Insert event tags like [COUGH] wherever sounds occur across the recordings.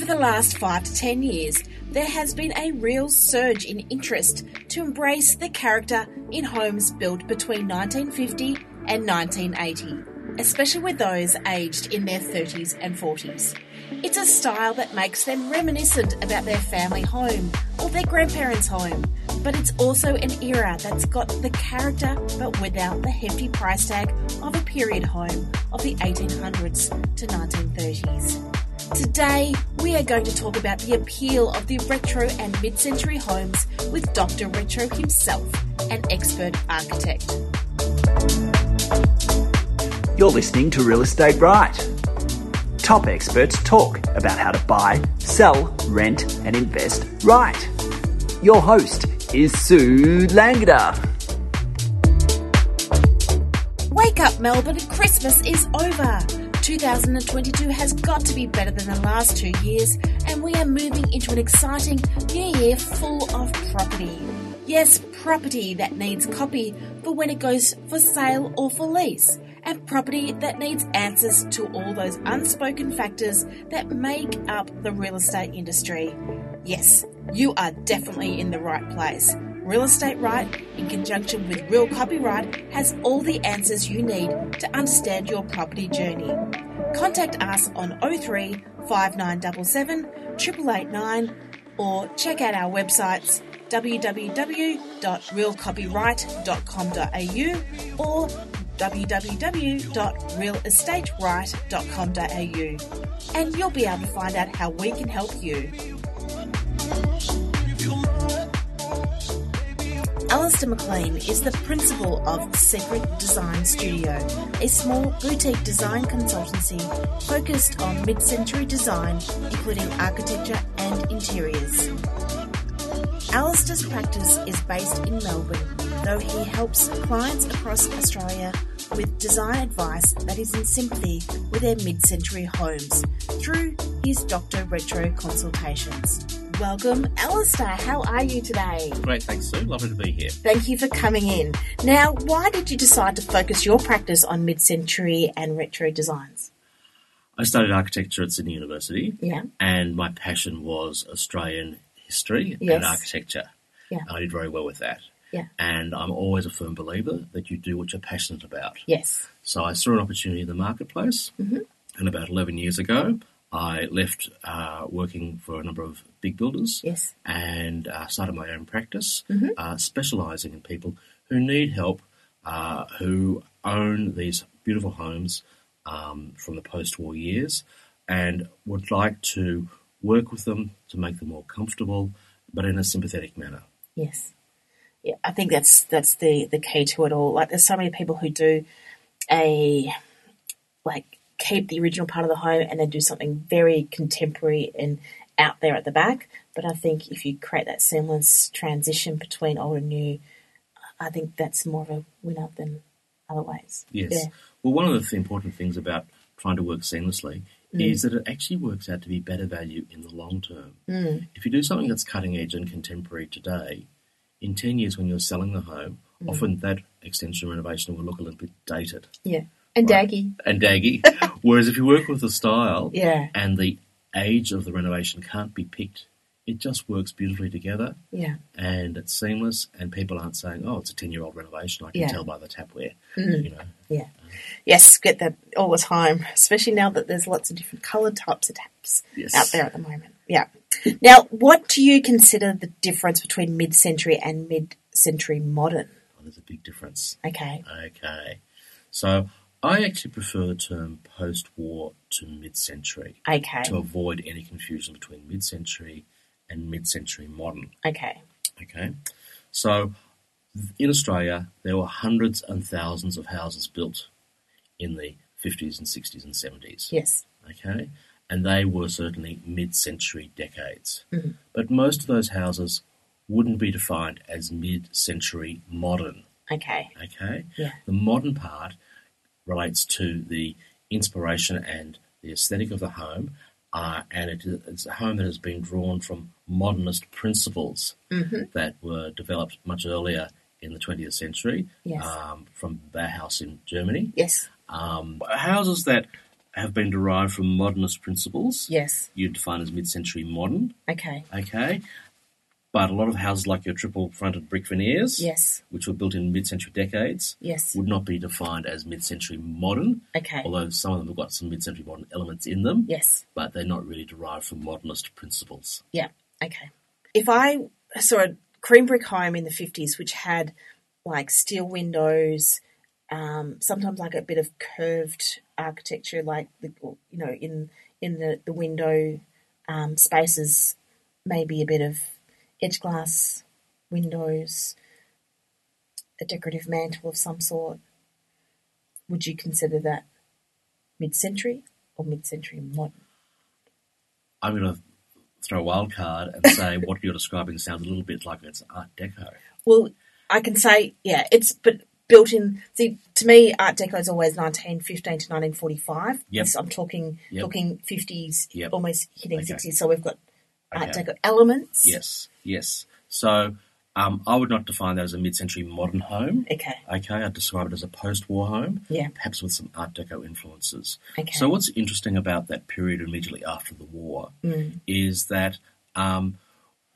Over the last five to ten years, there has been a real surge in interest to embrace the character in homes built between 1950 and 1980, especially with those aged in their 30s and 40s. It's a style that makes them reminiscent about their family home or their grandparents' home, but it's also an era that's got the character but without the hefty price tag of a period home of the 1800s to 1930s. Today, we are going to talk about the appeal of the retro and mid century homes with Dr. Retro himself, an expert architect. You're listening to Real Estate Right. Top experts talk about how to buy, sell, rent, and invest right. Your host is Sue Langada. Wake up, Melbourne! Christmas is over. 2022 has got to be better than the last two years, and we are moving into an exciting new year full of property. Yes, property that needs copy for when it goes for sale or for lease, and property that needs answers to all those unspoken factors that make up the real estate industry. Yes, you are definitely in the right place. Real Estate Right, in conjunction with Real Copyright, has all the answers you need to understand your property journey. Contact us on 03 5977 8889 or check out our websites www.realcopyright.com.au or www.realestateright.com.au and you'll be able to find out how we can help you. Alistair McLean is the principal of Secret Design Studio, a small boutique design consultancy focused on mid century design, including architecture and interiors. Alistair's practice is based in Melbourne, though he helps clients across Australia with design advice that is in sympathy with their mid century homes through his Dr. Retro consultations. Welcome, Alistair. How are you today? Great, thanks, Sue. Lovely to be here. Thank you for coming in. Now, why did you decide to focus your practice on mid century and retro designs? I studied architecture at Sydney University, Yeah. and my passion was Australian history Yes. and architecture. Yeah. And I did very well with that. Yeah. And I'm always a firm believer that you do what you're passionate about. Yes. So I saw an opportunity in the marketplace, Mhm. and about 11 years ago, I left uh, working for a number of big builders Yes. and uh, started my own practice, Mhm. uh, specialising in people who need help, uh, who own these beautiful homes um, from the post-war years, and would like to work with them to make them more comfortable, but in a sympathetic manner. Yes. Yeah, I think that's that's the the key to it all. Like, there's so many people who do a like keep the original part of the home and then do something very contemporary and out there at the back. But I think if you create that seamless transition between old and new, I think that's more of a winner than other ways. Yes. Yeah. Well, one of the important things about trying to work seamlessly is that it actually works out to be better value in the long term. Mm. If you do something that's cutting edge and contemporary today, in 10 years when you're selling the home, often that extension renovation will look a little bit dated Yeah. And Right. daggy. and daggy. [LAUGHS] Whereas if you work with the style Yeah. and the age of the renovation can't be picked, it just works beautifully together Yeah. and it's seamless and people aren't saying, oh, it's a 10 year old renovation. I can Yeah. tell by the tapware. Mm. You know, Yeah. Yes, get that all the time, especially now that there's lots of different coloured types of taps Yes. out there at the moment. Yeah. Now, what do you consider the difference between mid century and mid century modern? oh, there's a big difference. Okay. Okay. So I actually prefer the term post war to mid century Okay. to avoid any confusion between mid century and mid century modern. Okay. Okay. So in Australia, there were hundreds and thousands of houses built in the 50s and 60s and 70s. Yes. Okay. And they were certainly mid century decades. Mhm. But most of those houses wouldn't be defined as mid century modern. Okay. Okay. Yeah. The modern part relates to the inspiration and the aesthetic of the home, uh, and it is, it's a home that has been drawn from modernist principles hmm that were developed much earlier in the 20th century Yes. um, from Bauhaus in Germany. yes. Um, houses that have been derived from modernist principles. Yes. You'd define as mid-century modern. Okay. Okay. But a lot of houses like your triple-fronted brick veneers, Yes. which were built in mid-century decades, Yes. would not be defined as mid-century modern. Okay. Although some of them have got some mid-century modern elements in them, Yes. but they're not really derived from modernist principles. Yeah. Okay. If I saw a cream brick home in the fifties, which had like steel windows, um, sometimes like a bit of curved architecture, like the you know in in the the window um, spaces, maybe a bit of edge glass windows, a decorative mantle of some sort. Would you consider that mid-century or mid-century modern? I'm going to throw a wild card and say what you're describing sounds a little bit like it's Art Deco. Well, I can say, yeah, it's but built in. See, to me, Art Deco is always 1915 to 1945. Yes, I'm talking Yep. talking 50s, Yep. almost hitting Okay. 60s. So we've got Art Okay. Deco elements. Yes, yes. So um, I would not define that as a mid-century modern home. Okay. Okay, I'd describe it as a post-war home, Yeah. perhaps with some Art Deco influences. Okay. So what's interesting about that period immediately after the war Mm. is that um,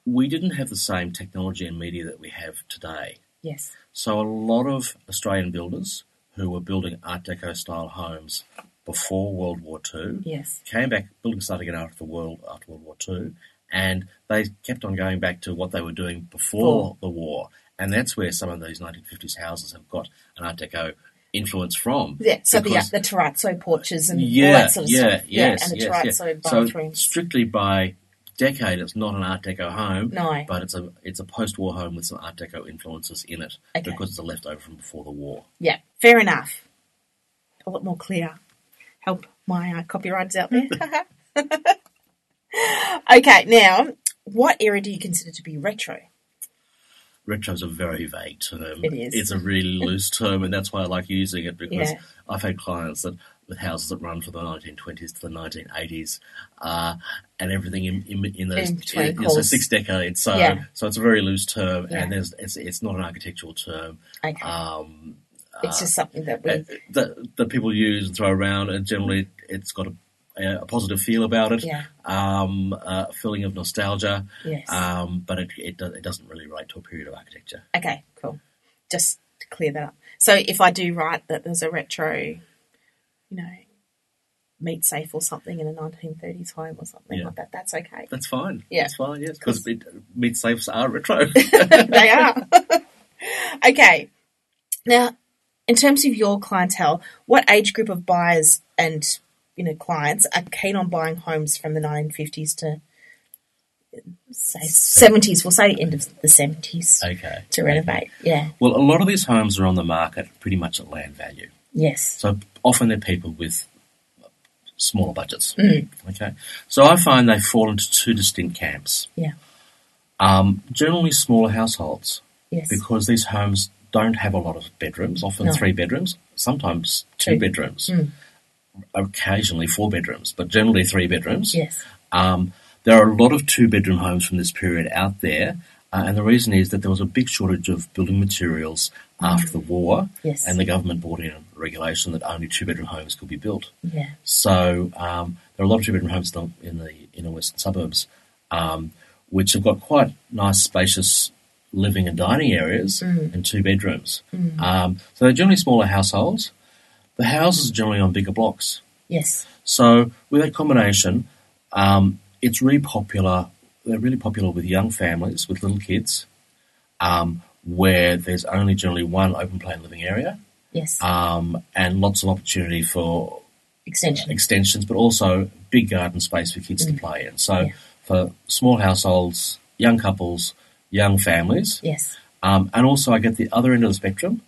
we didn't have the same technology and media that we have today. Yes. So a lot of Australian builders who were building Art Deco style homes before World War II Yes. came back, building started again after the world after World War Two, and they kept on going back to what they were doing before the war, and that's where some of these 1950s houses have got an Art Deco influence from. Yeah. So the, Because- the terrazzo porches and yeah, all that sort of yeah, stuff. yes, and the yes, terrazzo yeah. So strictly by decade, it's not an Art Deco home. No. but it's a it's a post-war home with some Art Deco influences in it Okay. because it's a leftover from before the war. yeah. Fair enough. A lot more clear. Help my uh, copywriters out there. [LAUGHS] [LAUGHS] okay. Now, what era do you consider to be retro? Retro is a very vague term. It is. It's a really [LAUGHS] loose term, and that's why I like using it because Yeah. I've had clients that with houses that run from the 1920s to the 1980s, uh, and everything in, in, in those In so six decades. So, Yeah. so it's a very loose term, Yeah. and there's it's it's not an architectural term. Okay. Um, it's just something that we. uh, that that people use and throw around, and generally it's got a, a positive feel about it. Yeah. Um, a feeling of nostalgia. Yes. Um, but it it, do, it doesn't really relate to a period of architecture. Okay, cool. Just to clear that up. So if I do write that there's a retro, you know, meat safe or something in a 1930s home or something Yeah. like that, that's okay. That's fine. Yeah. That's fine, yes. Because meat safes are retro. [LAUGHS] [LAUGHS] they are. [LAUGHS] okay. Now, in terms of your clientele, what age group of buyers and you know clients are keen on buying homes from the 1950s to say 70s? We'll say end of the 70s okay. to renovate. Yeah. Well, a lot of these homes are on the market pretty much at land value. Yes. So often they're people with smaller budgets. Mm. Okay. So I find they fall into two distinct camps. Yeah. Um, generally smaller households Yes. because these homes don't have a lot of bedrooms, often No. three bedrooms, sometimes two Two. bedrooms, Mm. Occasionally four bedrooms, but generally three bedrooms. Yes. Um, there are a lot of two bedroom homes from this period out there, uh, and the reason is that there was a big shortage of building materials after the war, Yes. and the government brought in a regulation that only two bedroom homes could be built. Yeah. So um, there are a lot of two bedroom homes in the, in the inner western suburbs, um, which have got quite nice, spacious living and dining areas and two bedrooms. Um, so they're generally smaller households. The houses are generally on bigger blocks. Yes. So with that combination, um, it's really popular. They're really popular with young families with little kids, um, where there's only generally one open plan living area, Yes. um, and lots of opportunity for Extension. extensions, but also big garden space for kids to play in. So Mm. Yeah. for small households, young couples, young families, Yes. um, and also I get the other end of the spectrum,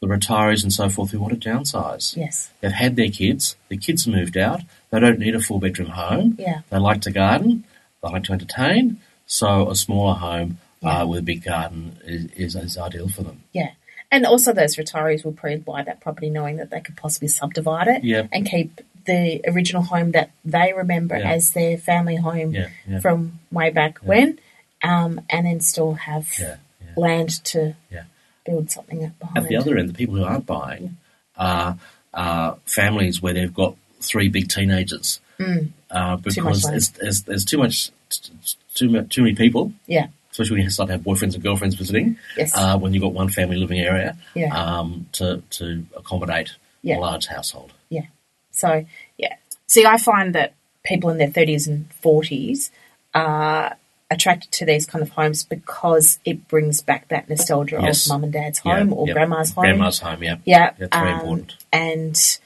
the retirees and so forth who want to downsize. Yes. They've had their kids, the kids moved out, they don't need a four bedroom home, Yeah. they like to garden, they like to entertain, so a smaller home Yeah. uh, with a big garden is, is, is ideal for them. Yeah. And also, those retirees will probably buy that property knowing that they could possibly subdivide it Yep. and keep the original home that they remember Yeah. as their family home Yeah, yeah. from way back when, um, and then still have Yeah, yeah. land to Yeah. Build something up behind. At the other end, the people who aren't buying are, are families where they've got three big teenagers uh, because it's, there's, there's too much, too, mu- too many people, Yeah. especially when you start to have boyfriends and girlfriends visiting. Yes. Uh, when you've got one family living area, Yeah. um, to to accommodate Yeah. a large household. Yeah. So, yeah. See, I find that people in their 30s and 40s are attracted to these kind of homes because it brings back that nostalgia Yes. of mum and dad's Yeah, home or yeah. grandma's home. Grandma's home, yeah. Yeah. That's very um, important. And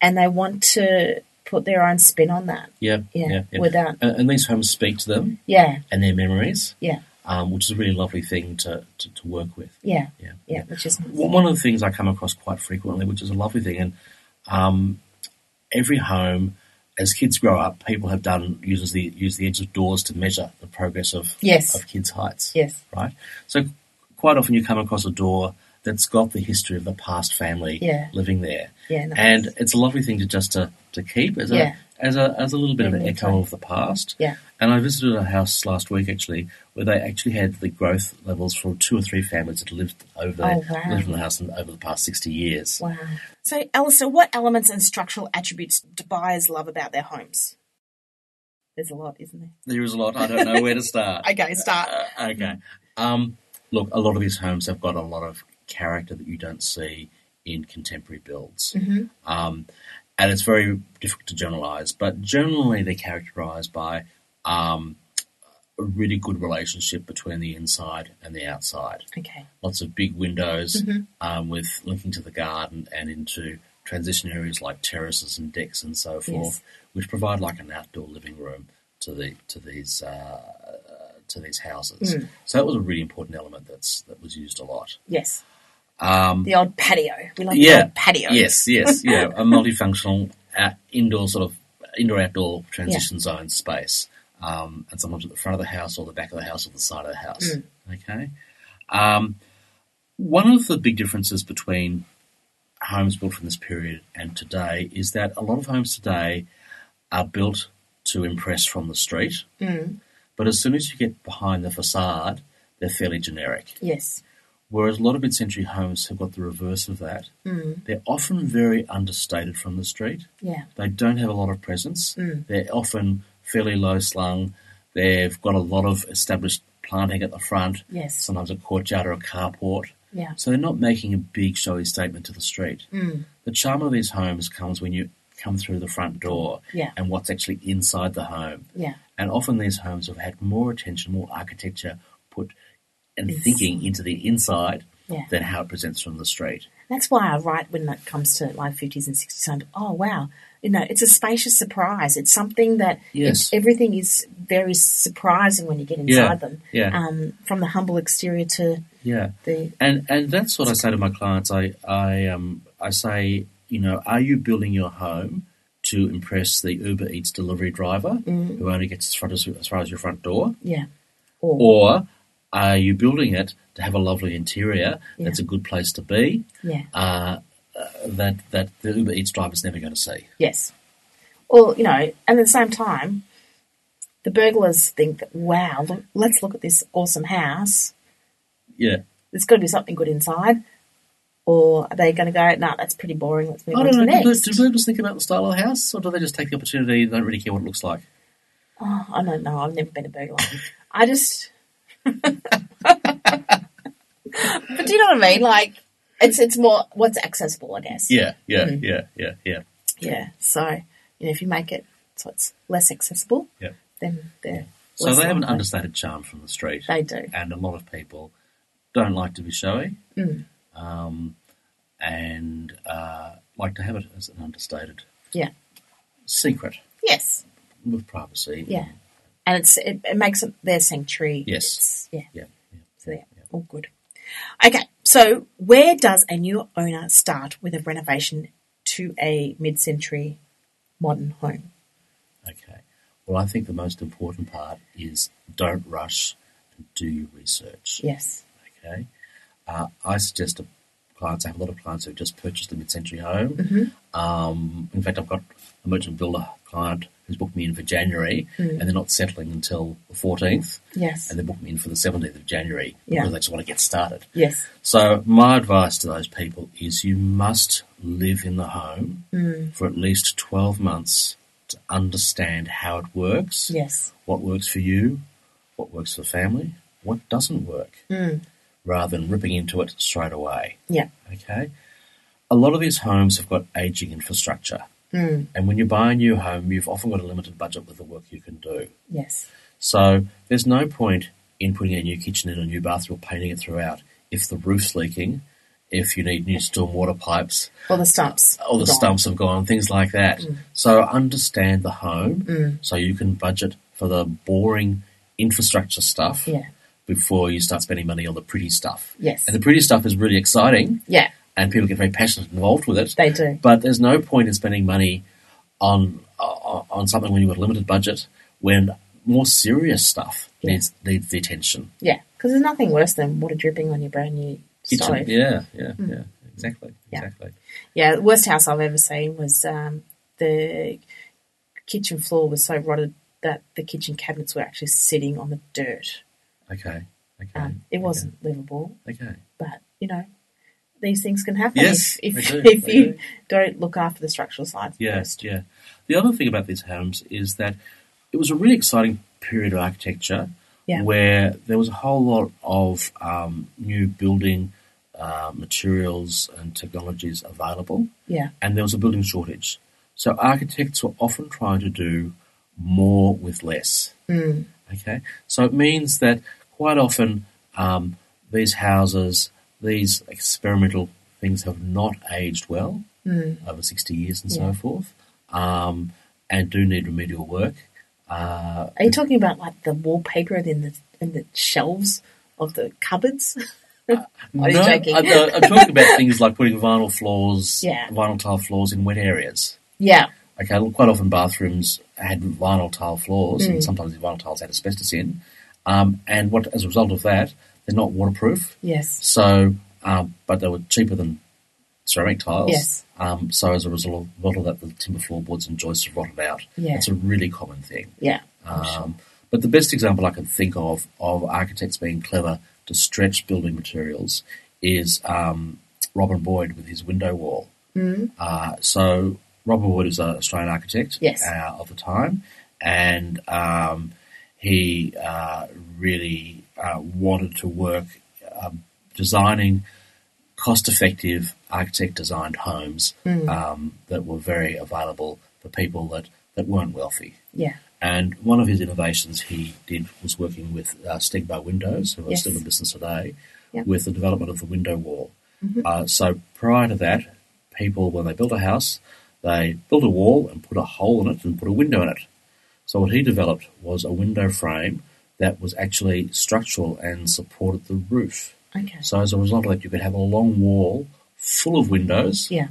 and they want to put their own spin on that. Yeah, Yeah, yeah, yeah. without- and, and these homes speak to them Yeah. and their memories, Yeah. um, which is a really lovely thing to, to, to work with. Yeah. Yeah, Yeah. Which is Well, one of the things I come across quite frequently, which is a lovely thing, and um, every home, as kids grow up, people have done uses the use the edge of doors to measure the progress of Yes. of kids' heights. Yes. right. So quite often you come across a door that's got the history of the past family Yeah. living there, Yeah, nice. and it's a lovely thing to just to, to keep as Yeah. As a as a little bit of an echo of the past. Yeah. And I visited a house last week actually where they actually had the growth levels for two or three families that lived over Oh, wow. lived in the house over the past sixty years. Wow. So, Alistair, what elements and structural attributes do buyers love about their homes? There's a lot, isn't there? There is a lot. I don't know where to start. [LAUGHS] Okay, start. Uh, okay. Um, look, a lot of these homes have got a lot of character that you don't see in contemporary builds. Mhm. Um, and it's very difficult to generalize, but generally they're characterized by um, a really good relationship between the inside and the outside. Okay. Lots of big windows Mhm. um, with linking to the garden and into transition areas like terraces and decks and so forth, which provide like an outdoor living room to the to these uh, to these houses. Mm. So that was a really important element that's that was used a lot. Yes. Um, The old patio. We like the yeah, old patio. Yes, yes, [LAUGHS] yeah, a multifunctional uh, indoor sort of indoor outdoor transition zone space, um, and sometimes at the front of the house or the back of the house or the side of the house. Mm. Okay. Um, one of the big differences between homes built from this period and today is that a lot of homes today are built to impress from the street, Mm. but as soon as you get behind the facade, they're fairly generic. Yes. Whereas a lot of mid-century homes have got the reverse of that. Mm. They're often very understated from the street. Yeah. They don't have a lot of presence. Mm. They're often fairly low slung. They've got a lot of established planting at the front, Yes. sometimes a courtyard or a carport. Yeah. So they're not making a big showy statement to the street. Mm. The charm of these homes comes when you come through the front door Yeah. and what's actually inside the home. Yeah. And often these homes have had more attention, more architecture put and Inside. thinking into the inside Yeah. than how it presents from the street. That's why I write when it comes to like 50s and 60s. I'm, oh, wow. You know, it's a spacious surprise. It's something that Yes. everything is very surprising when you get inside Yeah, them. yeah. Um, from the humble exterior to Yeah. the. And and that's what I say to my clients. I I um I say, you know, are you building your home to impress the Uber Eats delivery driver Mm. who only gets as far as, as far as your front door, Yeah. Or, or are you building it to have a lovely interior Yeah. that's a good place to be? yeah. Uh, that that the Uber Eats driver's never going to see. Yes. Or, you know, and at the same time, the burglars think, that, wow, look, let's look at this awesome house. Yeah, There's got to be something good inside. Or are they going to go, nah, that's pretty boring, let's move I on don't to the know. Do, next? do burglars think about the style of the house, or do they just take the opportunity and don't really care what it looks like? Oh, I don't know. I've never been a burglar. I just. But do you know what I mean? Like, it's it's more what's accessible, I guess. Yeah, yeah, Mm. yeah, yeah, yeah. Yeah. So, you know, if you make it so it's less accessible, Yeah. then they're. So they have an understated charm from the street. They do. and a lot of people don't like to be showy Mm. um, and uh, like to have it as an understated Yeah. secret Yes. with privacy. Yeah. And it's it, it makes it their sanctuary. Yes. Yeah. Yeah. yeah. So yeah, all good. Okay, so where does a new owner start with a renovation to a mid-century modern home? Okay. Well, I think the most important part is don't rush and do your research. Yes. Okay. Uh, I suggest to clients, I have a lot of clients who've just purchased a mid-century home. Mhm. Um, in fact, I've got a merchant builder client who's booked me in for January, mm. and they're not settling until the 14th, Yes. and they booked me in for the 17th of January Yeah. because they just want to get started. Yes. So my advice to those people is you must live in the home mm. for at least 12 months to understand how it works, Yes. what works for you, what works for the family, what doesn't work, mm. rather than ripping into it straight away. Yeah. Okay? A lot of these homes have got aging infrastructure. And when you buy a new home, you've often got a limited budget with the work you can do. Yes. So there's no point in putting a new kitchen in, a new bathroom, or painting it throughout if the roof's leaking, if you need new storm water pipes, Or the stumps. or the Gone. stumps have gone, things like that. So understand the home Mm. so you can budget for the boring infrastructure stuff Yeah. before you start spending money on the pretty stuff. Yes. And the pretty stuff is really exciting Yeah. And people get very passionate and involved with it. They do. But there's no point in spending money on on, on something when you've got a limited budget when more serious stuff Yeah. needs needs the attention. Yeah. Because there's nothing worse than water dripping on your brand new Kitchen. stove. Yeah, yeah, yeah. Exactly. Mm. Yeah. Exactly. Yeah, the worst house I've ever seen was um, the kitchen floor was so rotted that the kitchen cabinets were actually sitting on the dirt. Okay. Okay. Um, it wasn't livable, Okay. but you know, these things can happen Yes, if, if, do, [LAUGHS] if you do. don't look after the structural sides Yeah, first. yeah. The other thing about these homes is that it was a really exciting period of architecture Yeah. where there was a whole lot of um, new building uh, materials and technologies available, Yeah, and there was a building shortage. So architects were often trying to do more with less. Mm. Okay, so it means that quite often um, these houses, these experimental things, have not aged well over sixty years and Mm. Yeah. so forth, um, and do need remedial work. Uh, Are you talking about like the wallpaper in the in the shelves of the cupboards? [LAUGHS] You no, joking? Uh, I'm talking about things like putting vinyl floors, Yeah. vinyl tile floors in wet areas. yeah, Okay, quite often bathrooms had vinyl tile floors, Mm. and sometimes the vinyl tiles had asbestos in. Um, and what, as a result of that, they're not waterproof. yes, So, um, but they were cheaper than ceramic tiles. Yes. Um, so as a result of that, the timber floorboards and joists have rotted out. Yeah. It's a really common thing. yeah, Um, But the best example I can think of of architects being clever to stretch building materials is um, Robin Boyd with his window wall. mm. Uh, so Robin Boyd is an Australian architect Yes. uh, of the time, and um, he uh, really uh, wanted to work um, designing cost-effective architect-designed homes um, that were very available for people that, that weren't wealthy. yeah, And one of his innovations he did was working with uh, Stegbar Windows, who are Yes. still in business today, Yep. with the development of the window wall. Uh, so prior to that, people, when they built a house, they built a wall and put a hole in it and put a window in it. So what he developed was a window frame that was actually structural and supported the roof. okay, So as a result of that, you could have a long wall full of windows. yeah,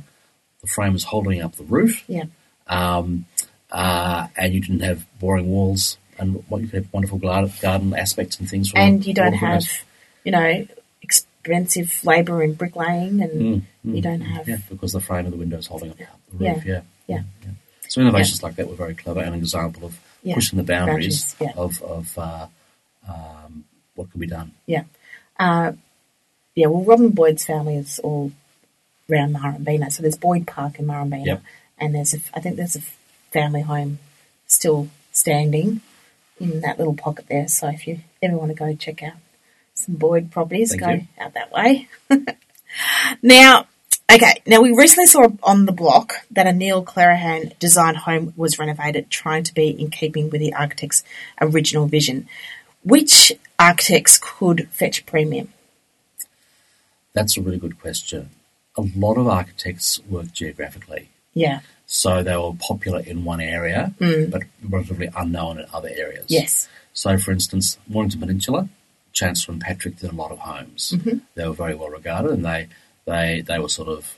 The frame is holding up the roof yeah, um, uh, and you didn't have boring walls, and what you could have wonderful garden, aspects and things. And you don't have, windows. you know, expensive labour in bricklaying, and Mm, mm, you don't have, yeah, because the frame of the window is holding up the Yeah, roof. Yeah, yeah. So innovations like that were very clever and an example of Yeah, pushing the boundaries boundaries, yeah. of of uh, um, what can be done. yeah, uh, yeah. Well, Robin Boyd's family is all around Murrumbeena, so there's Boyd Park in Murrumbeena, Yep. and there's a, I think there's a family home still standing in that little pocket there. So if you ever want to go check out some Boyd properties, Thank go you. out that way. [LAUGHS] now, okay, now we recently saw on the block that a Neil Clerehan designed home was renovated, trying to be in keeping with the architect's original vision. Which architects could fetch premium? That's a really good question. A lot of architects work geographically. Yeah, So they were popular in one area, mm. but relatively unknown in other areas. yes, So, for instance, Mornington Peninsula, Chancellor and Patrick did a lot of homes. Mm-hmm. They were very well regarded, and they they they were sort of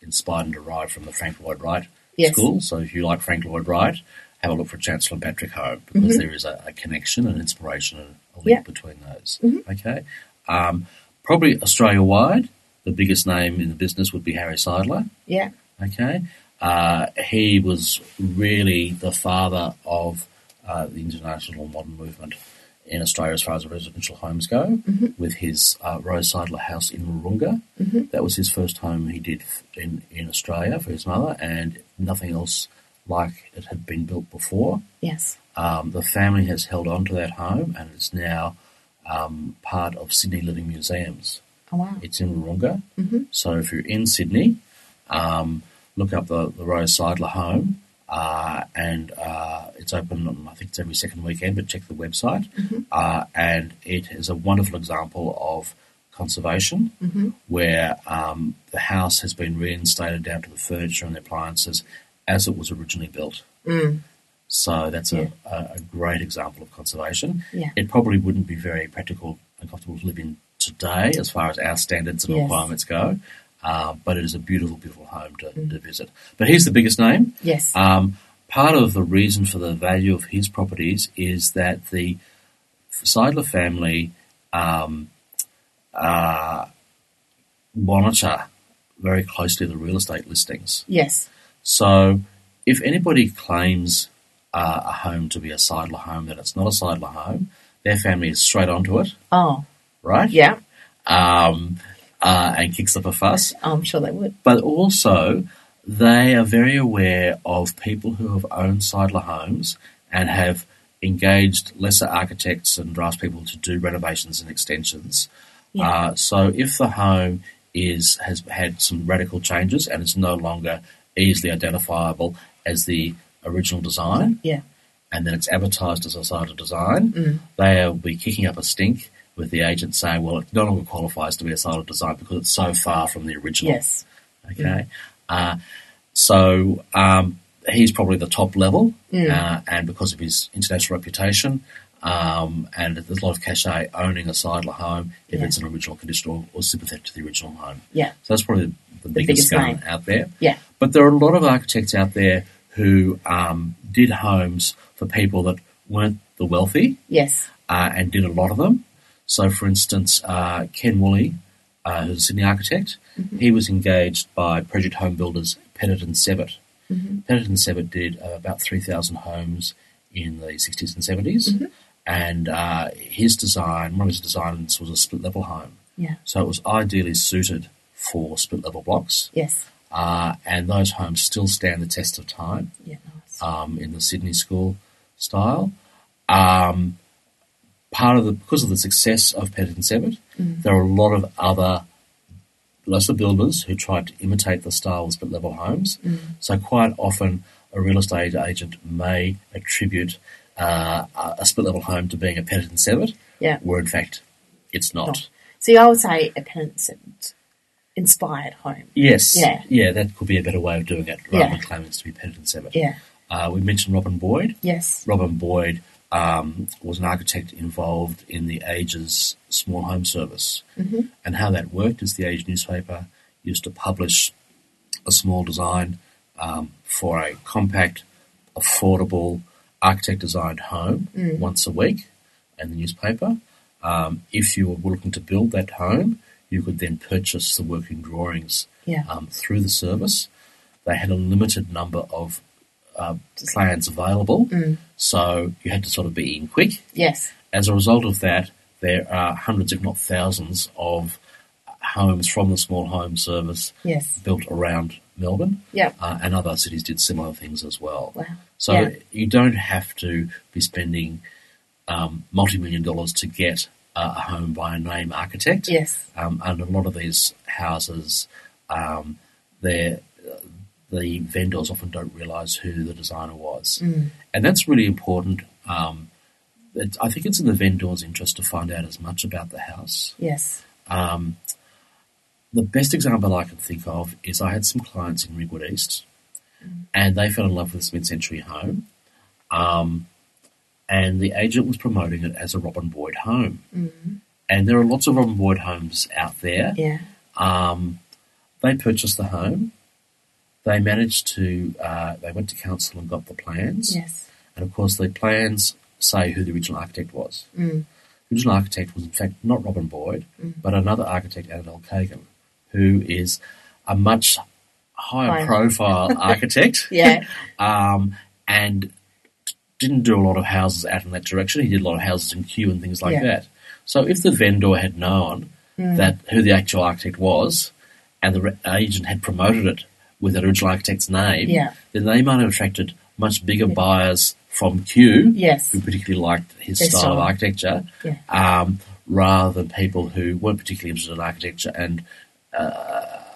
inspired and derived from the Frank Lloyd Wright Yes. school. So, if you like Frank Lloyd Wright, have a look for Chancellor Patrick home because there is a, a connection, an inspiration, and a link Yeah. between those. Okay, um, probably Australia wide, the biggest name in the business would be Harry Seidler. yeah, Okay. Uh, he was really the father of uh, the international modern movement in Australia as far as residential homes go, with his uh, Rose Seidler house in Wahroonga. That was his first home he did in, in Australia for his mother, and nothing else like it had been built before. Yes. Um, the family has held on to that home, and it's now um, part of Sydney Living Museums. Oh, wow. It's in Wahroonga. So if you're in Sydney, um, look up the, the Rose Seidler home. Uh, and uh, it's open, on, I think it's every second weekend, but check the website. Uh, and it is a wonderful example of conservation where um, the house has been reinstated down to the furniture and the appliances as it was originally built. So that's Yeah. a, a, a great example of conservation. Yeah. It probably wouldn't be very practical and comfortable to live in today as far as our standards and Yes. requirements go, uh, but it is a beautiful, beautiful home to, to visit. But here's the biggest name. Yes. Um, part of the reason for the value of his properties is that the Seidler family um, uh, monitor very closely the real estate listings. yes. So, if anybody claims uh, a home to be a Seidler home that it's not a Seidler home, their family is straight onto it, Oh, right? yeah. Um, uh, and kicks up a fuss. I'm sure they would. But also, they are very aware of people who have owned Seidler homes and have engaged lesser architects and draftspeople to do renovations and extensions. Yeah. Uh, so if the home is has had some radical changes and is no longer easily identifiable as the original design, Yeah. and then it's advertised as a Seidler design, they'll be kicking up a stink with the agent saying, well, it no longer qualifies to be a Seidler design because it's so far from the original. Yes. Okay. Uh, so um, he's probably the top level, uh, and because of his international reputation, um, and there's a lot of cachet owning a Seidler home if Yeah. it's an original condition or, or sympathetic to the original home. Yeah. So that's probably the, biggest, biggest gun out there. Yeah. But there are a lot of architects out there who um, did homes for people that weren't the wealthy Yes. uh, and did a lot of them. So, for instance, uh, Ken Woolley, uh, who's a Sydney architect, he was engaged by project home builders Pettit and Sevitt. Pettit and Sevitt did uh, about 3,000 homes in the 60s and 70s, and uh, his design, one of his designs was a split level home. Yeah. So it was ideally suited for split level blocks, Yes. uh, and those homes still stand the test of time Yeah. Nice. um, in the Sydney school style. Um, part of the because of the success of Pettit and Sevitt, there are a lot of other lesser builders who tried to imitate the style of split level homes. So quite often, a real estate agent may attribute uh, a split level home to being a Pettit and Sevitt, Yeah. where in fact it's not. Not. See, I would say a penitent inspired home. Yes, Yeah. that could be a better way of doing it rather Yeah. than claiming it to be Pettit and Sevitt. Yeah. Uh, we mentioned Robin Boyd. Yes. Robin Boyd um, was an architect involved in the Age's small home service. Mm-hmm. And how that worked is the Age newspaper used to publish a small design um, for a compact, affordable, architect designed home once a week in the newspaper. Um, if you were looking to build that home, you could then purchase the working drawings Yeah. um, through the service. They had a limited number of uh, plans available, so you had to sort of be in quick. Yes. As a result of that, there are hundreds, if not thousands, of homes from the small home service Yes. built around Melbourne, Yeah. uh, and other cities did similar things as well. Wow. So Yeah. you don't have to be spending um, multi-million dollars to get uh, a home by a name architect. Yes. Um, and a lot of these houses, um, they're, the vendors often don't realise who the designer was. And that's really important. Um, it, I think it's in the vendor's interest to find out as much about the house. Yes. Um, the best example I can think of is I had some clients in Ringwood East, and they fell in love with this mid-century home, um, and the agent was promoting it as a Robin Boyd home. And there are lots of Robin Boyd homes out there. Yeah. Um, they purchased the home. They managed to. Uh, they went to council and got the plans. Yes. And of course, the plans say who the original architect was. Mm. The original architect was, in fact, not Robin Boyd, but another architect, Anatol Kagan, who is a much higher Higher. profile [LAUGHS] architect. Yeah. um, and didn't do a lot of houses out in that direction. He did a lot of houses in Kew and things like Yeah. that. So if the vendor had known Mm. that who the actual architect was, and the re- agent had promoted it with the original architect's name, Yeah. then they might have attracted much bigger buyers from Kew, Yes. who particularly liked his style, style. of architecture, Yeah. um, rather than people who weren't particularly interested in architecture and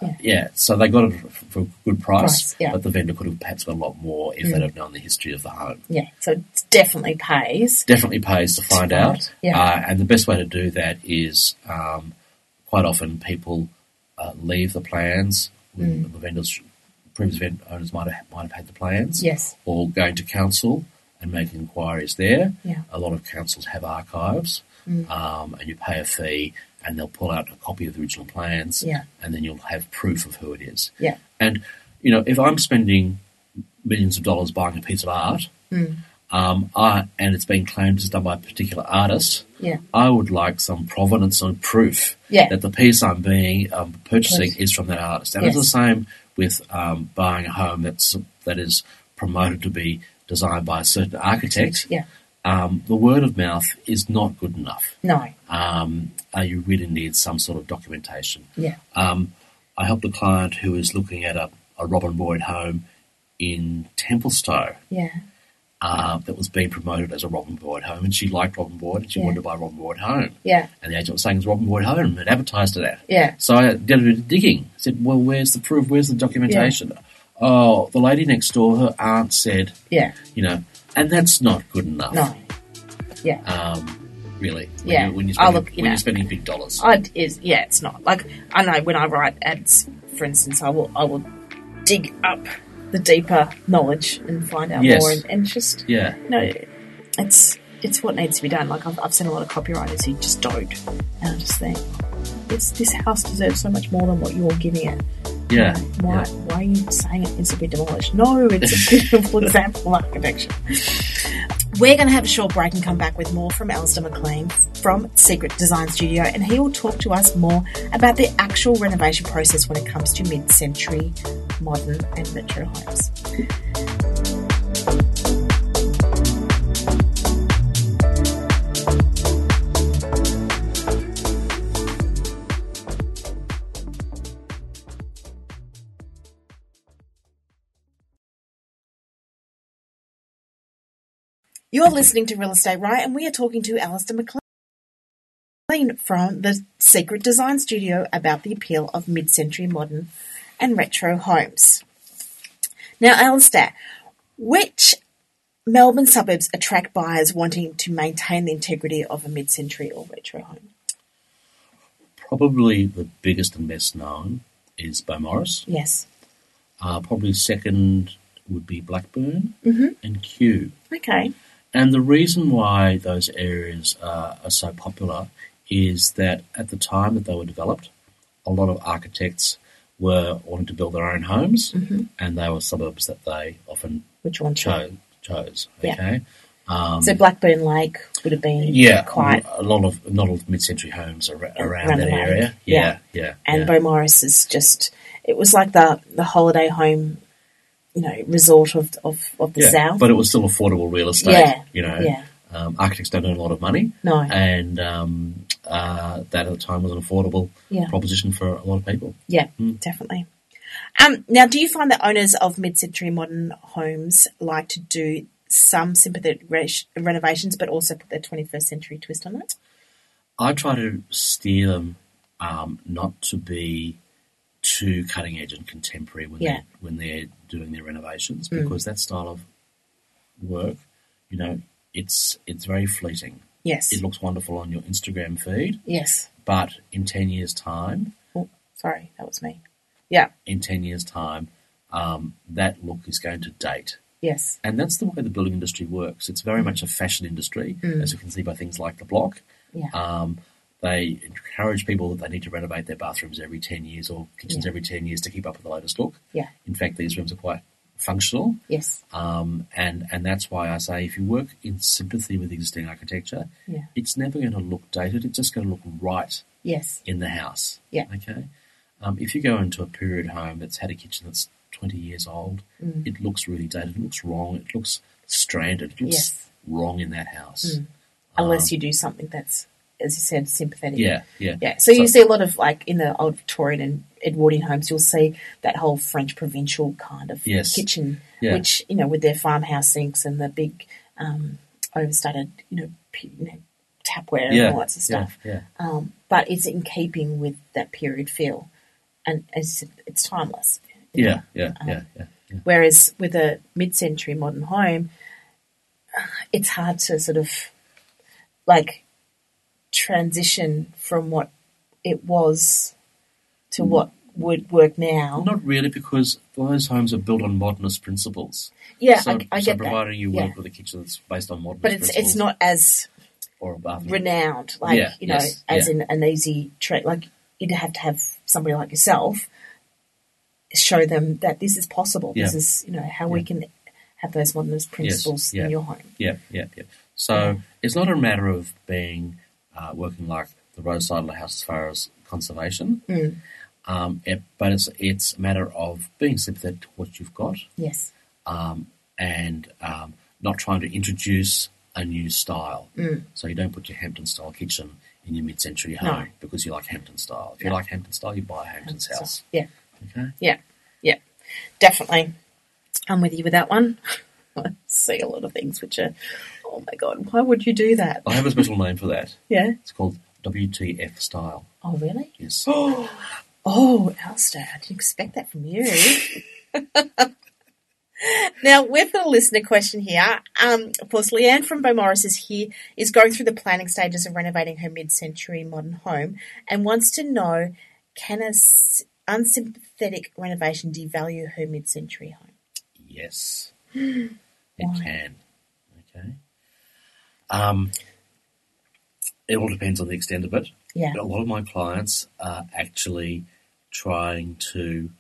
Yeah. yeah, so they got it for a good price, Price, yeah. Mm. but the vendor could have perhaps got a lot more if they'd have known the history of the home. Yeah. So it definitely pays. Definitely pays to find find, out, yeah. uh, and the best way to do that is um, quite often people uh, leave the plans. when Mm. The vendors, vend- owners might have, might have had the plans, Yes. or going to council and making inquiries there. Yeah. A lot of councils have archives, Mm. um, and you pay a fee, and they'll pull out a copy of the original plans, Yeah. and then you'll have proof of who it is. Yeah. And you know, if I'm spending millions of dollars buying a piece of art, Mm. um, I, and it's been claimed as done by a particular artist, Yeah. I would like some provenance and proof Yeah. that the piece I'm being um, purchasing is from that artist. And it's the same with um, buying a home that's that is promoted to be designed by a certain architect. Yeah. Um, the word of mouth is not good enough. No. Um, uh, you really need some sort of documentation. Yeah. Um, I helped a client who was looking at a, a Robin Boyd home in Templestowe Yeah. Uh, that was being promoted as a Robin Boyd home, and she liked Robin Boyd and she Yeah. wanted to buy Robin Boyd home. Yeah. And the agent was saying it's Robin Boyd home and advertised it at. Yeah. So I did a bit of digging. I said, well, where's the proof? Where's the documentation? Oh, the lady next door, her aunt said, Yeah. you know, and that's not good enough. No. Yeah. Um, really. When Yeah. You're, when you're Oh, spending, look, you when know. you're spending big dollars. I is yeah, it's not like I know when I write ads, for instance, I will I will dig up the deeper knowledge and find out Yes. more, and, and just yeah. you know, it's it's what needs to be done. Like I've, I've seen a lot of copywriters who just don't, and I just think this this house deserves so much more than what you're giving it. Yeah. Why yeah. why are you saying it needs to be demolished? No, it's a beautiful [LAUGHS] example of architecture. We're going to have a short break and come back with more from Alistair McLean from Secret Design Studio, and he will talk to us more about the actual renovation process when it comes to mid century, modern, and retro homes. You're listening to Real Estate Right, and we are talking to Alistair McLean from the Secret Design Studio about the appeal of mid century modern and retro homes. Now, Alistair, which Melbourne suburbs attract buyers wanting to maintain the integrity of a mid century or retro home? Probably the biggest and best known is Beaumaris. Yes. Uh, probably second would be Blackburn Mhm. and Kew. Okay. And the reason why those areas uh, are so popular is that at the time that they were developed, a lot of architects were wanting to build their own homes, and they were suburbs that they often Which one? chose. chose Yeah. okay, um, So Blackburn Lake would have been yeah, quite, a lot of a lot of mid-century homes ar- around, Around that area. Yeah. Yeah, yeah, and yeah. Beaumaris is just it was like the the holiday home, you know, resort of of, of the yeah. south. But it was still affordable real estate. Yeah, you know, yeah. um, architects don't earn a lot of money. No. and um, uh, that at the time was an affordable Yeah. proposition for a lot of people. Yeah, definitely. Um, now, do you find that owners of mid-century modern homes like to do some sympathetic re- renovations, but also put their 21st century twist on it? I try to steer them um, not to be too cutting edge and contemporary when Yeah. they when they're doing their renovations because that style of work, you know, it's it's very fleeting. Yes. It looks wonderful on your Instagram feed, yes. but in ten years' time, Oh, sorry, that was me. Yeah. in ten years' time, um, that look is going to date. Yes. And that's the way the building industry works. It's very much a fashion industry, as you can see by things like the block. Yeah. Um, they encourage people that they need to renovate their bathrooms every 10 years or kitchens Yeah. every 10 years to keep up with the latest look. yeah. In fact, these rooms are quite functional. Yes. Um, and, and that's why I say if you work in sympathy with existing architecture, Yeah. it's never going to look dated. It's just going to look right Yes. in the house. Yeah. Okay. Um, if you go into a period home that's had a kitchen that's 20 years old, Mm. it looks really dated, it looks wrong, it looks stranded, it looks Yes. wrong in that house. Mm. Unless you do something that's, as you said, sympathetic. Yeah, yeah. Yeah, so, you see a lot of like in the old Victorian and Edwardian homes, you'll see that whole French provincial kind of Yes. kitchen, Yeah. which you know with their farmhouse sinks and the big um, overstudded, you know, p- you know, tapware Yeah, and all that sort of stuff. yeah. Um, but it's in keeping with that period feel, and it's it's timeless. Yeah, yeah, Um, yeah, yeah, yeah. Whereas with a mid-century modern home, it's hard to sort of like transition from what it was to what would work now. Not really, because those homes are built on modernist principles. yeah, so, I, I so get that. providing you work Yeah. with a kitchen that's based on modernist But it's principles it's not as or a bathroom. renowned, like Yeah, you know, yes, as yeah. in an easy trait. Like you'd have to have somebody like yourself show them that this is possible. This is you know how we can have those modernist principles yeah. in your home. Yeah, yeah, yeah. So it's not a matter of being uh, working like the roadside of the house as far as conservation, Mm. Um, it, but it's it's a matter of being sympathetic to what you've got Yes. um, and um, not trying to introduce a new style. Mm. So you don't put your Hampton style kitchen in your mid-century No. home because you like Hampton style. If you No. like Hampton style, you buy a Hampton's So, house. yeah. Okay. Yeah, yeah, definitely. I'm with you with that one. [LAUGHS] I see a lot of things which are, oh my god, why would you do that? I have a special name for that. [LAUGHS] Yeah. It's called WTF style. Oh really? Yes. [GASPS] [GASPS] Oh, Alistair, I didn't expect that from you. now, we've got a listener question here. Um, of course, Leanne from Beaumaris is here, is going through the planning stages of renovating her mid-century modern home and wants to know, can a s- unsympathetic renovation devalue her mid-century home? Yes, [GASPS] it Why? can. Okay. Um, it all depends on the extent of it. Yeah. A lot of my clients are actually trying to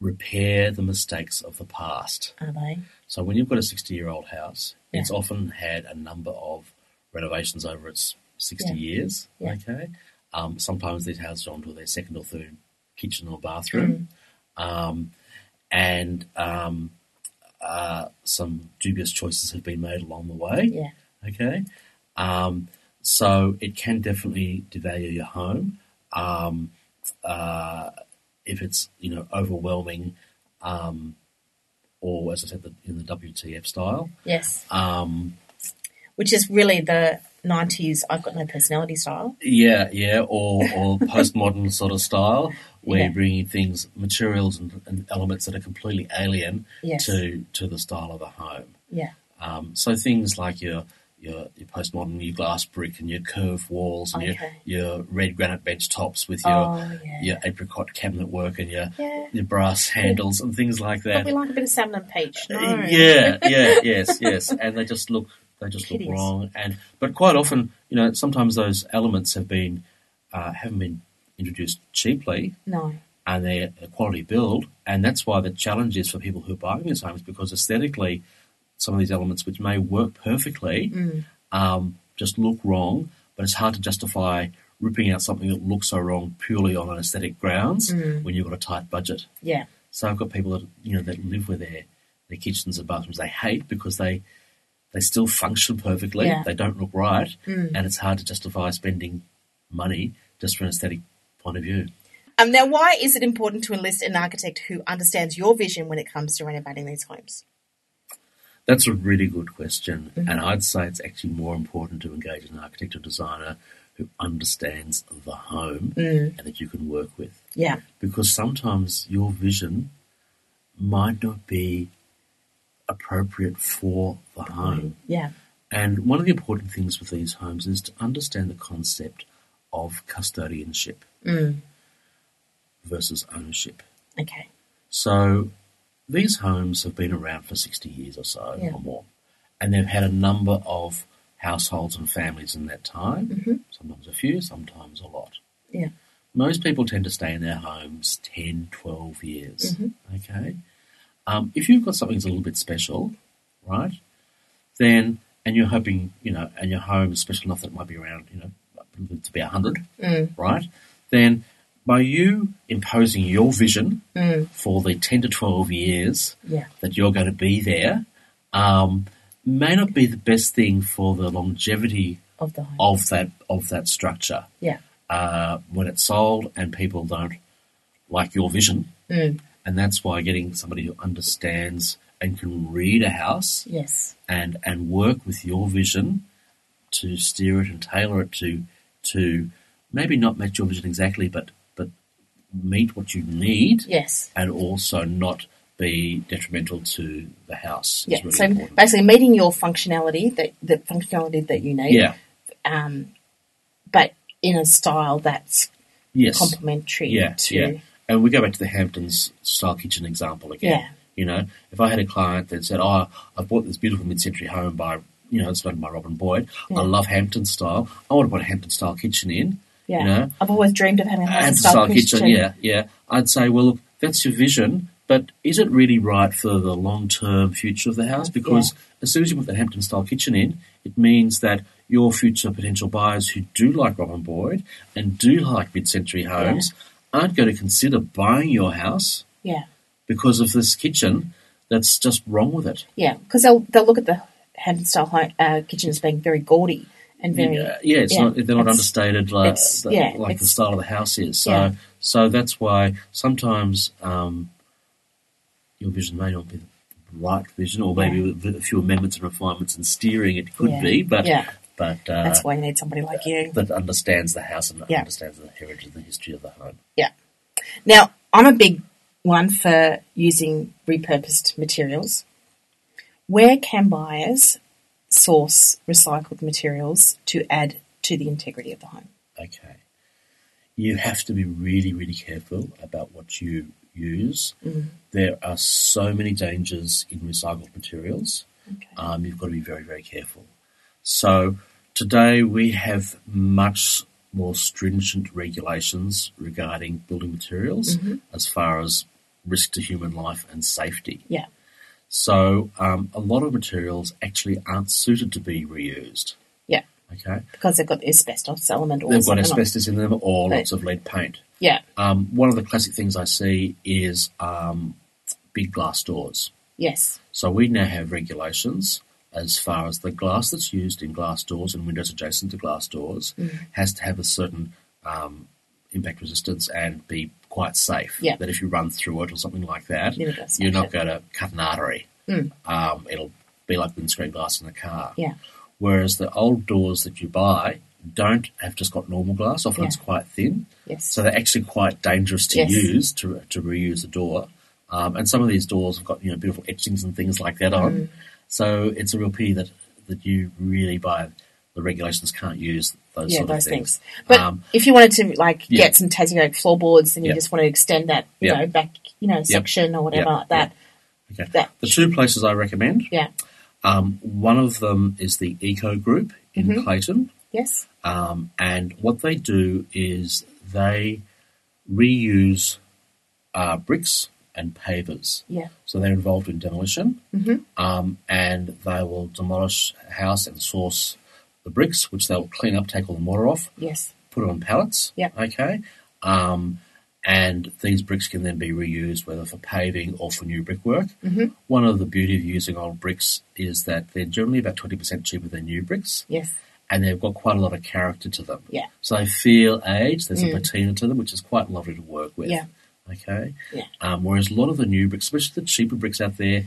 repair the mistakes of the past. Are they? So when you've got a 60 year old house, Yeah. it's often had a number of renovations over its 60 Yeah. years. Yeah. Okay. Um, sometimes these houses are onto their second or third kitchen or bathroom. Mm. Um, and um, uh, some dubious choices have been made along the way. Yeah. Okay. So it can definitely devalue your home. Um, uh, if it's, you know, overwhelming, um, or as I said, the, in the WTF style. Yes. Um, Which is really the 90s I've got no personality style. yeah, yeah, or, or [LAUGHS] postmodern sort of style, where Yeah. you're bringing things, materials and, and elements that are completely alien Yes. to, to the style of the home. Yeah. Um, so things like your, your your postmodern, your glass brick and your curved walls and Okay. your, your red granite bench tops with your Oh, yeah. your apricot cabinet work and your Yeah. your brass handles and things like But that. we like a bit of salmon and peach. No. Yeah, yeah, [LAUGHS] yes, yes, and they just look they just look Hideous. wrong. And but quite often, you know, sometimes those elements have been uh, haven't been introduced cheaply, No. and they're a quality build, and that's why the challenge is for people who are buying these homes because aesthetically, some of these elements which may work perfectly Mm. um, just look wrong, but it's hard to justify ripping out something that looks so wrong purely on an aesthetic grounds Mm. when you've got a tight budget. Yeah. So I've got people that you know that live with their their kitchens and bathrooms they hate because they they still function perfectly, Yeah. they don't look right, Mm. and it's hard to justify spending money just from an aesthetic point of view. Um, now, why is it important to enlist an architect who understands your vision when it comes to renovating these homes? That's a really good question, Mm-hmm. and I'd say it's actually more important to engage an architect or designer who understands the home Mm. and that you can work with. Yeah. Because sometimes your vision might not be appropriate for the home. Yeah. And one of the important things with these homes is to understand the concept of custodianship Mm. versus ownership. Okay. So these homes have been around for 60 years or so Yeah. or more, and they've had a number of households and families in that time, Mhm. sometimes a few, sometimes a lot. Yeah. Most people tend to stay in their homes 10, 12 years. Mhm. Okay? Um, if you've got something that's a little bit special, right, then, and you're hoping, you know, and your home is special enough that it might be around, you know, to be 100, Mm. right, then by you imposing your vision Mm. for the 10 to 12 years Yeah. that you're going to be there um, may not be the best thing for the longevity Of the of that of that structure. Yeah. Uh, when it's sold and people don't like your vision, Mm. and that's why getting somebody who understands and can read a house Yes. and and work with your vision to steer it and tailor it to to maybe not match your vision exactly, but but meet what you need, Yes. and also not be detrimental to the house. Yeah. really so important. basically, meeting your functionality that the functionality that you need. yeah, Um, but in a style that's yes, complementary yeah, to. yeah. And we go back to the Hamptons style kitchen example again. Yeah. You know, if I had a client that said, "Oh, I've bought this beautiful mid-century home by you know it's owned by Robin Boyd. Yeah. I love Hampton style. I want to put a Hampton style kitchen in." Yeah. You know, I've always dreamed of having a Hampton style kitchen. Yeah, yeah. I'd say, well, look, that's your vision, but is it really right for the long-term future of the house? Because as soon as you put the Hampton style kitchen in, it means that your future potential buyers who do like Robin Boyd and do like mid-century homes aren't going to consider buying your house Yeah. because of this kitchen that's just wrong with it. Yeah. Because they'll they'll look at the Hampton style home, uh, kitchen as being very gaudy and very. yeah, yeah, it's yeah, not they're not understated like, the- yeah, like the style of the house is. So so that's why sometimes um, your vision may not be the right vision, or maybe with a few amendments and refinements and steering it could be, but Yeah. but uh, That's why you need somebody like you. that understands the house and understands the heritage and the history of the home. Yeah. Now, I'm a big one for using repurposed materials. Where can buyers source recycled materials to add to the integrity of the home? Okay. You have to be really, really careful about what you use. There are so many dangers in recycled materials. Okay. Um, you've got to be very, very careful. So today we have much more stringent regulations regarding building materials as far as risk to human life and safety. Yeah. So um, a lot of materials actually aren't suited to be reused. Yeah. Okay, Because they've got the asbestos element or they've got asbestos in them or lots of lead paint. Yeah. Um, one of the classic things I see is um, big glass doors. Yes. So we now have regulations as far as the glass that's used in glass doors and windows adjacent to glass doors Mm. has to have a certain um, impact resistance and be quite safe. Yeah. That if you run through it or something like that, You're not gonna you're not going to cut an artery. Mm. Um, it'll be like windscreen glass in a car. Yeah. Whereas the old doors that you buy don't have just got normal glass. Often Yeah. it's quite thin. Yes. So they're actually quite dangerous to Yes. use to to reuse a door. Um, and some of these doors have got you know beautiful etchings and things like that Mm. on. So it's a real pity that that you really by the regulations can't use those yeah, sort those things. things. But Um, if you wanted to like yeah. get some Tassie Oak floorboards and you Yeah. just want to extend that, you Yeah. know, back, you know, section or whatever like that, Okay. that The two places I recommend. yeah. Um, one of them is the Eco Group in Mm-hmm. Clayton, Yes. um, and what they do is they reuse uh, bricks and pavers. Yeah. So they're involved in demolition, Mhm. um, and they will demolish a house and source the bricks, which they'll clean up, take all the mortar off, Yes. put it on pallets. Yeah. Okay. Um, and these bricks can then be reused, whether for paving or for new brickwork. Mhm. One of the beauty of using old bricks is that they're generally about twenty percent cheaper than new bricks, Yes. and they've got quite a lot of character to them. Yeah. So they feel aged. There's Mm. a patina to them, which is quite lovely to work with. Yeah. Okay. Yeah. Um, whereas a lot of the new bricks, especially the cheaper bricks out there,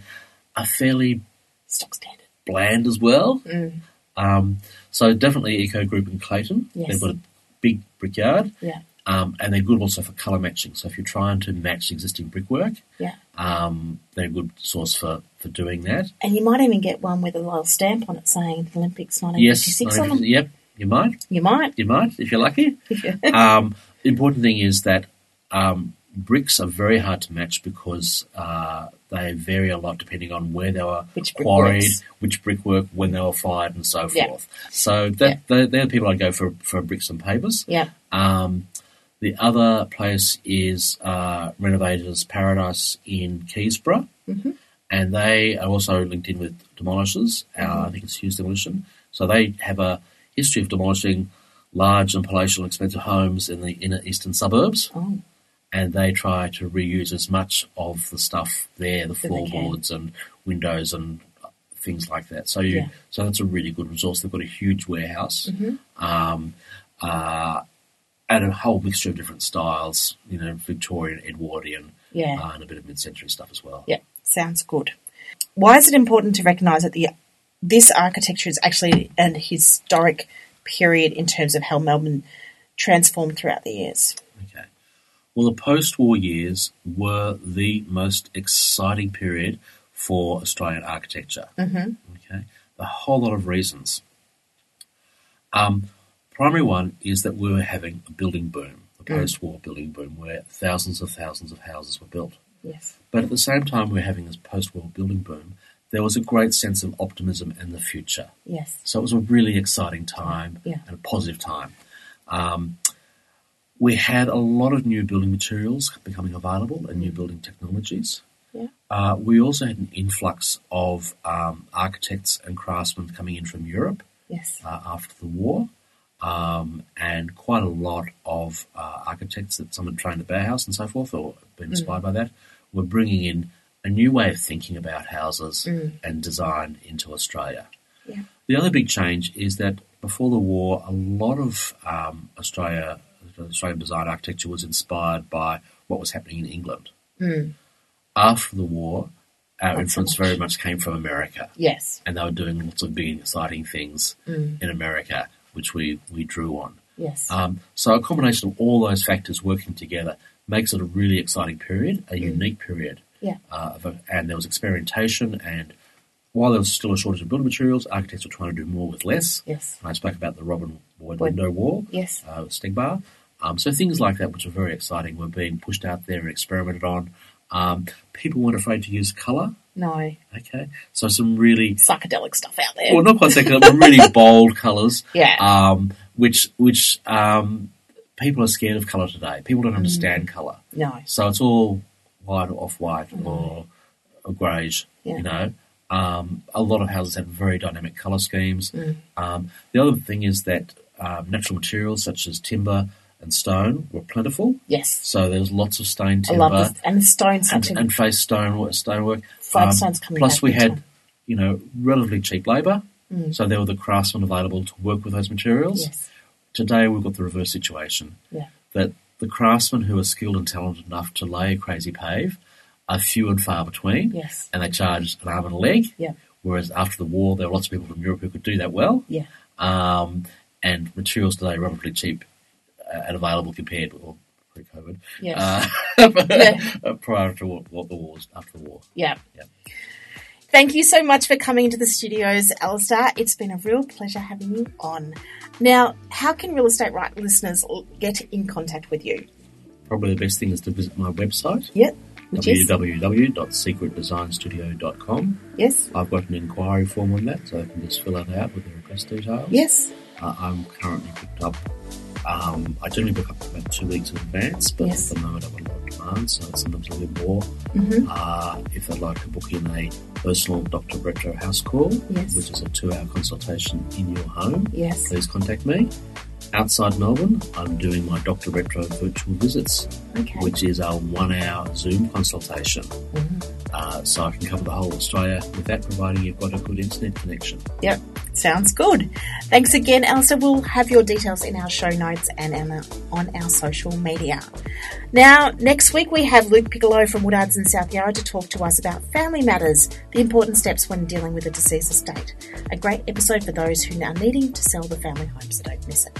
are fairly Stock standard. bland as well. Mm. Um, so definitely Eco Group in Clayton. Yes. They've got a big brickyard. Yeah. Um, and they're good also for colour matching. So if you're trying to match existing brickwork, Yeah. um, they're a good source for, for doing that. And you might even get one with a little stamp on it saying Olympics Yes, 1956 on them. yep, you might, You might. you might if you're lucky. [LAUGHS] um, the important thing is that um, bricks are very hard to match because uh, they vary a lot depending on where they were Which quarried, works. which brickwork, when they were fired, and so Yeah. forth. So that they're, they're the people I'd go for for bricks and pavers. yeah. Um, the other place is uh, Renovators Paradise in Keysborough, Mm-hmm. and they are also linked in with demolishers. Uh, I think it's Hughes Demolition. So they have a history of demolishing large and palatial and expensive homes in the inner eastern suburbs. Oh, and they try to reuse as much of the stuff there, the floorboards and windows and things like that. So you, Yeah. so that's a really good resource. They've got a huge warehouse, Mm-hmm. um, uh, and a whole mixture of different styles. You know, Victorian, Edwardian, yeah. uh, and a bit of mid-century stuff as well. Yeah, sounds good. Why is it important to recognise that the this architecture is actually an historic period in terms of how Melbourne transformed throughout the years? Okay. Well, the post-war years were the most exciting period for Australian architecture. Mm-hmm. Okay, a whole lot of reasons. Um, primary one is that we were having a building boom, a post-war building boom, where thousands of thousands of houses were built. Yes. But at the same time, we were having this post-war building boom. There was a great sense of optimism in the future. Yes. So it was a really exciting time Yeah. and a positive time. Um, we had a lot of new building materials becoming available and new building technologies. Yeah. Uh, we also had an influx of um, architects and craftsmen coming in from Europe Yes. uh, after the war, um, and quite a lot of uh, architects that some had trained at Bauhaus and so forth, or been inspired by that, were bringing in a new way of thinking about houses and design into Australia. Yeah. The other big change is that before the war, a lot of um, Australia, Australian design architecture was inspired by what was happening in England. After the war, our Not so influence much. very much came from America Yes. and they were doing lots of big exciting things Mm. in America, which we, we drew on. Yes. Um, so a combination of all those factors working together makes it a really exciting period, a unique period. Mm. Yeah. Uh, of a, and there was experimentation, and while there was still a shortage of building materials, architects were trying to do more with less. yes. And I spoke about the Robin Boyd Boyd. window wall, Yes. uh, with Stegbar. Um, so things like that, which are very exciting, were being pushed out there and experimented on. Um, people weren't afraid to use colour. No. Okay, so some really Psychedelic stuff out there. well, not quite second, but really [LAUGHS] bold colours. Yeah. Um, which which um, people are scared of colour today. People don't Mm. understand colour, no. so it's all white or off white or, or greyish. Mm. Yeah. You know, um, a lot of houses have very dynamic colour schemes. Mm. Um, the other thing is that um, natural materials such as timber and stone were plentiful. Yes. So there's lots of stained I timber love this. And stone, and, a and face stone stonework. Flagstone's coming Plus, we had time. you know relatively cheap labour, Mm. so there were the craftsmen available to work with those materials. Yes. Today, we've got the reverse situation Yeah. that the craftsmen who are skilled and talented enough to lay a crazy pave are few and far between, Yes. and they charge an arm and a leg. Yeah. Whereas after the war, there were lots of people from Europe who could do that well, Yeah. um, and materials today are relatively cheap and available compared with pre-COVID. Yes. Uh, [LAUGHS] prior to what, what the wars after the war. Yeah. Yeah. Thank you so much for coming into the studios, Alistair. It's been a real pleasure having you on. Now, how can Real Estate Right listeners get in contact with you? Probably the best thing is to visit my website, Yep. Which is? www.secretdesignsstudio.com. Yes. I've got an inquiry form on that, so they can just fill it out with their address details. Yes. Uh, I'm currently booked up. Um, I generally book up about two weeks in advance, but Yes. at the moment I've got a lot of demand, so it's sometimes a bit more. Mm-hmm. Uh, if they'd like to book in a personal Dr. Retro house call, Yes. which is a two-hour consultation in your home, Yes. please contact me. Outside Melbourne, I'm doing my Dr. Retro virtual visits, Okay. which is a one-hour Zoom consultation. Mhm. Uh, so I can cover the whole of Australia with that, providing you've got a good internet connection. Yep. Sounds good. Thanks again, Alistair. We'll have your details in our show notes and on our, on our social media. Now, next week we have Luke Piccolo from Woodards in South Yarra to talk to us about family matters, the important steps when dealing with a deceased estate. A great episode for those who are needing to sell the family home, so don't miss it.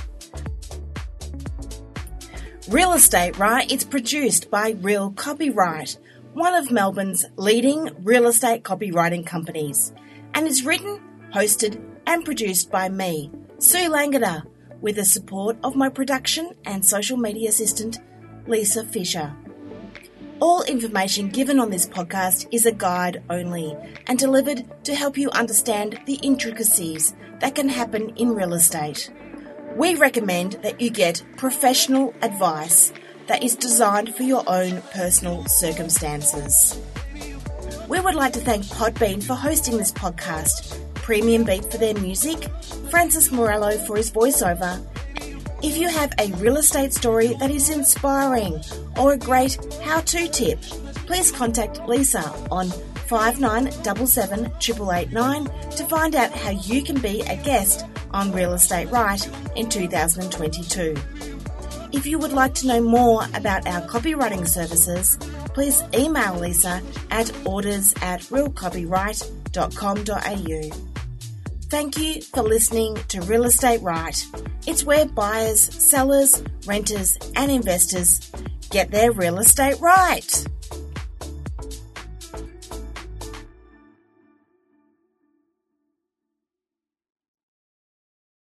Real Estate Right, it's produced by Real Copyright, one of Melbourne's leading real estate copywriting companies, and is written, hosted, and produced by me, Sue Langelaan, with the support of my production and social media assistant, Lisa Fisher. All information given on this podcast is a guide only and delivered to help you understand the intricacies that can happen in real estate. We recommend that you get professional advice that is designed for your own personal circumstances. We would like to thank Podbean for hosting this podcast, Premium Beat for their music, Francis Morello for his voiceover, If you have a real estate story that is inspiring or a great how to tip, please contact Lisa on 5977 to find out how you can be a guest on Real Estate Right in 2022. If you would like to know more about our copywriting services, please email Lisa at orders at realcopyright.com.au. Thank you for listening to Real Estate Right. It's where buyers, sellers, renters, and investors get their real estate right.